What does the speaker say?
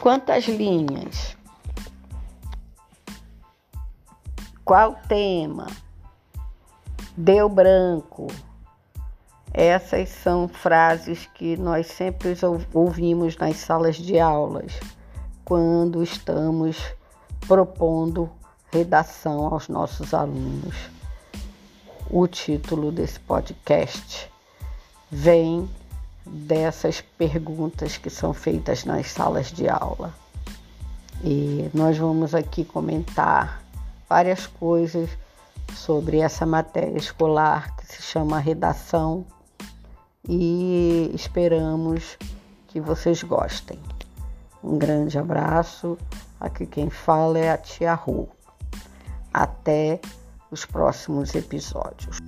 Quantas linhas? Qual tema? Deu branco. Essas são frases que nós sempre ouvimos nas salas de aulas quando estamos propondo redação aos nossos alunos. O título desse podcast vem dessas perguntas que são feitas nas salas de aula. E nós vamos aqui comentar várias coisas sobre essa matéria escolar que se chama redação e esperamos que vocês gostem. Um grande abraço. Aqui quem fala é a Tia Ru. Até os próximos episódios.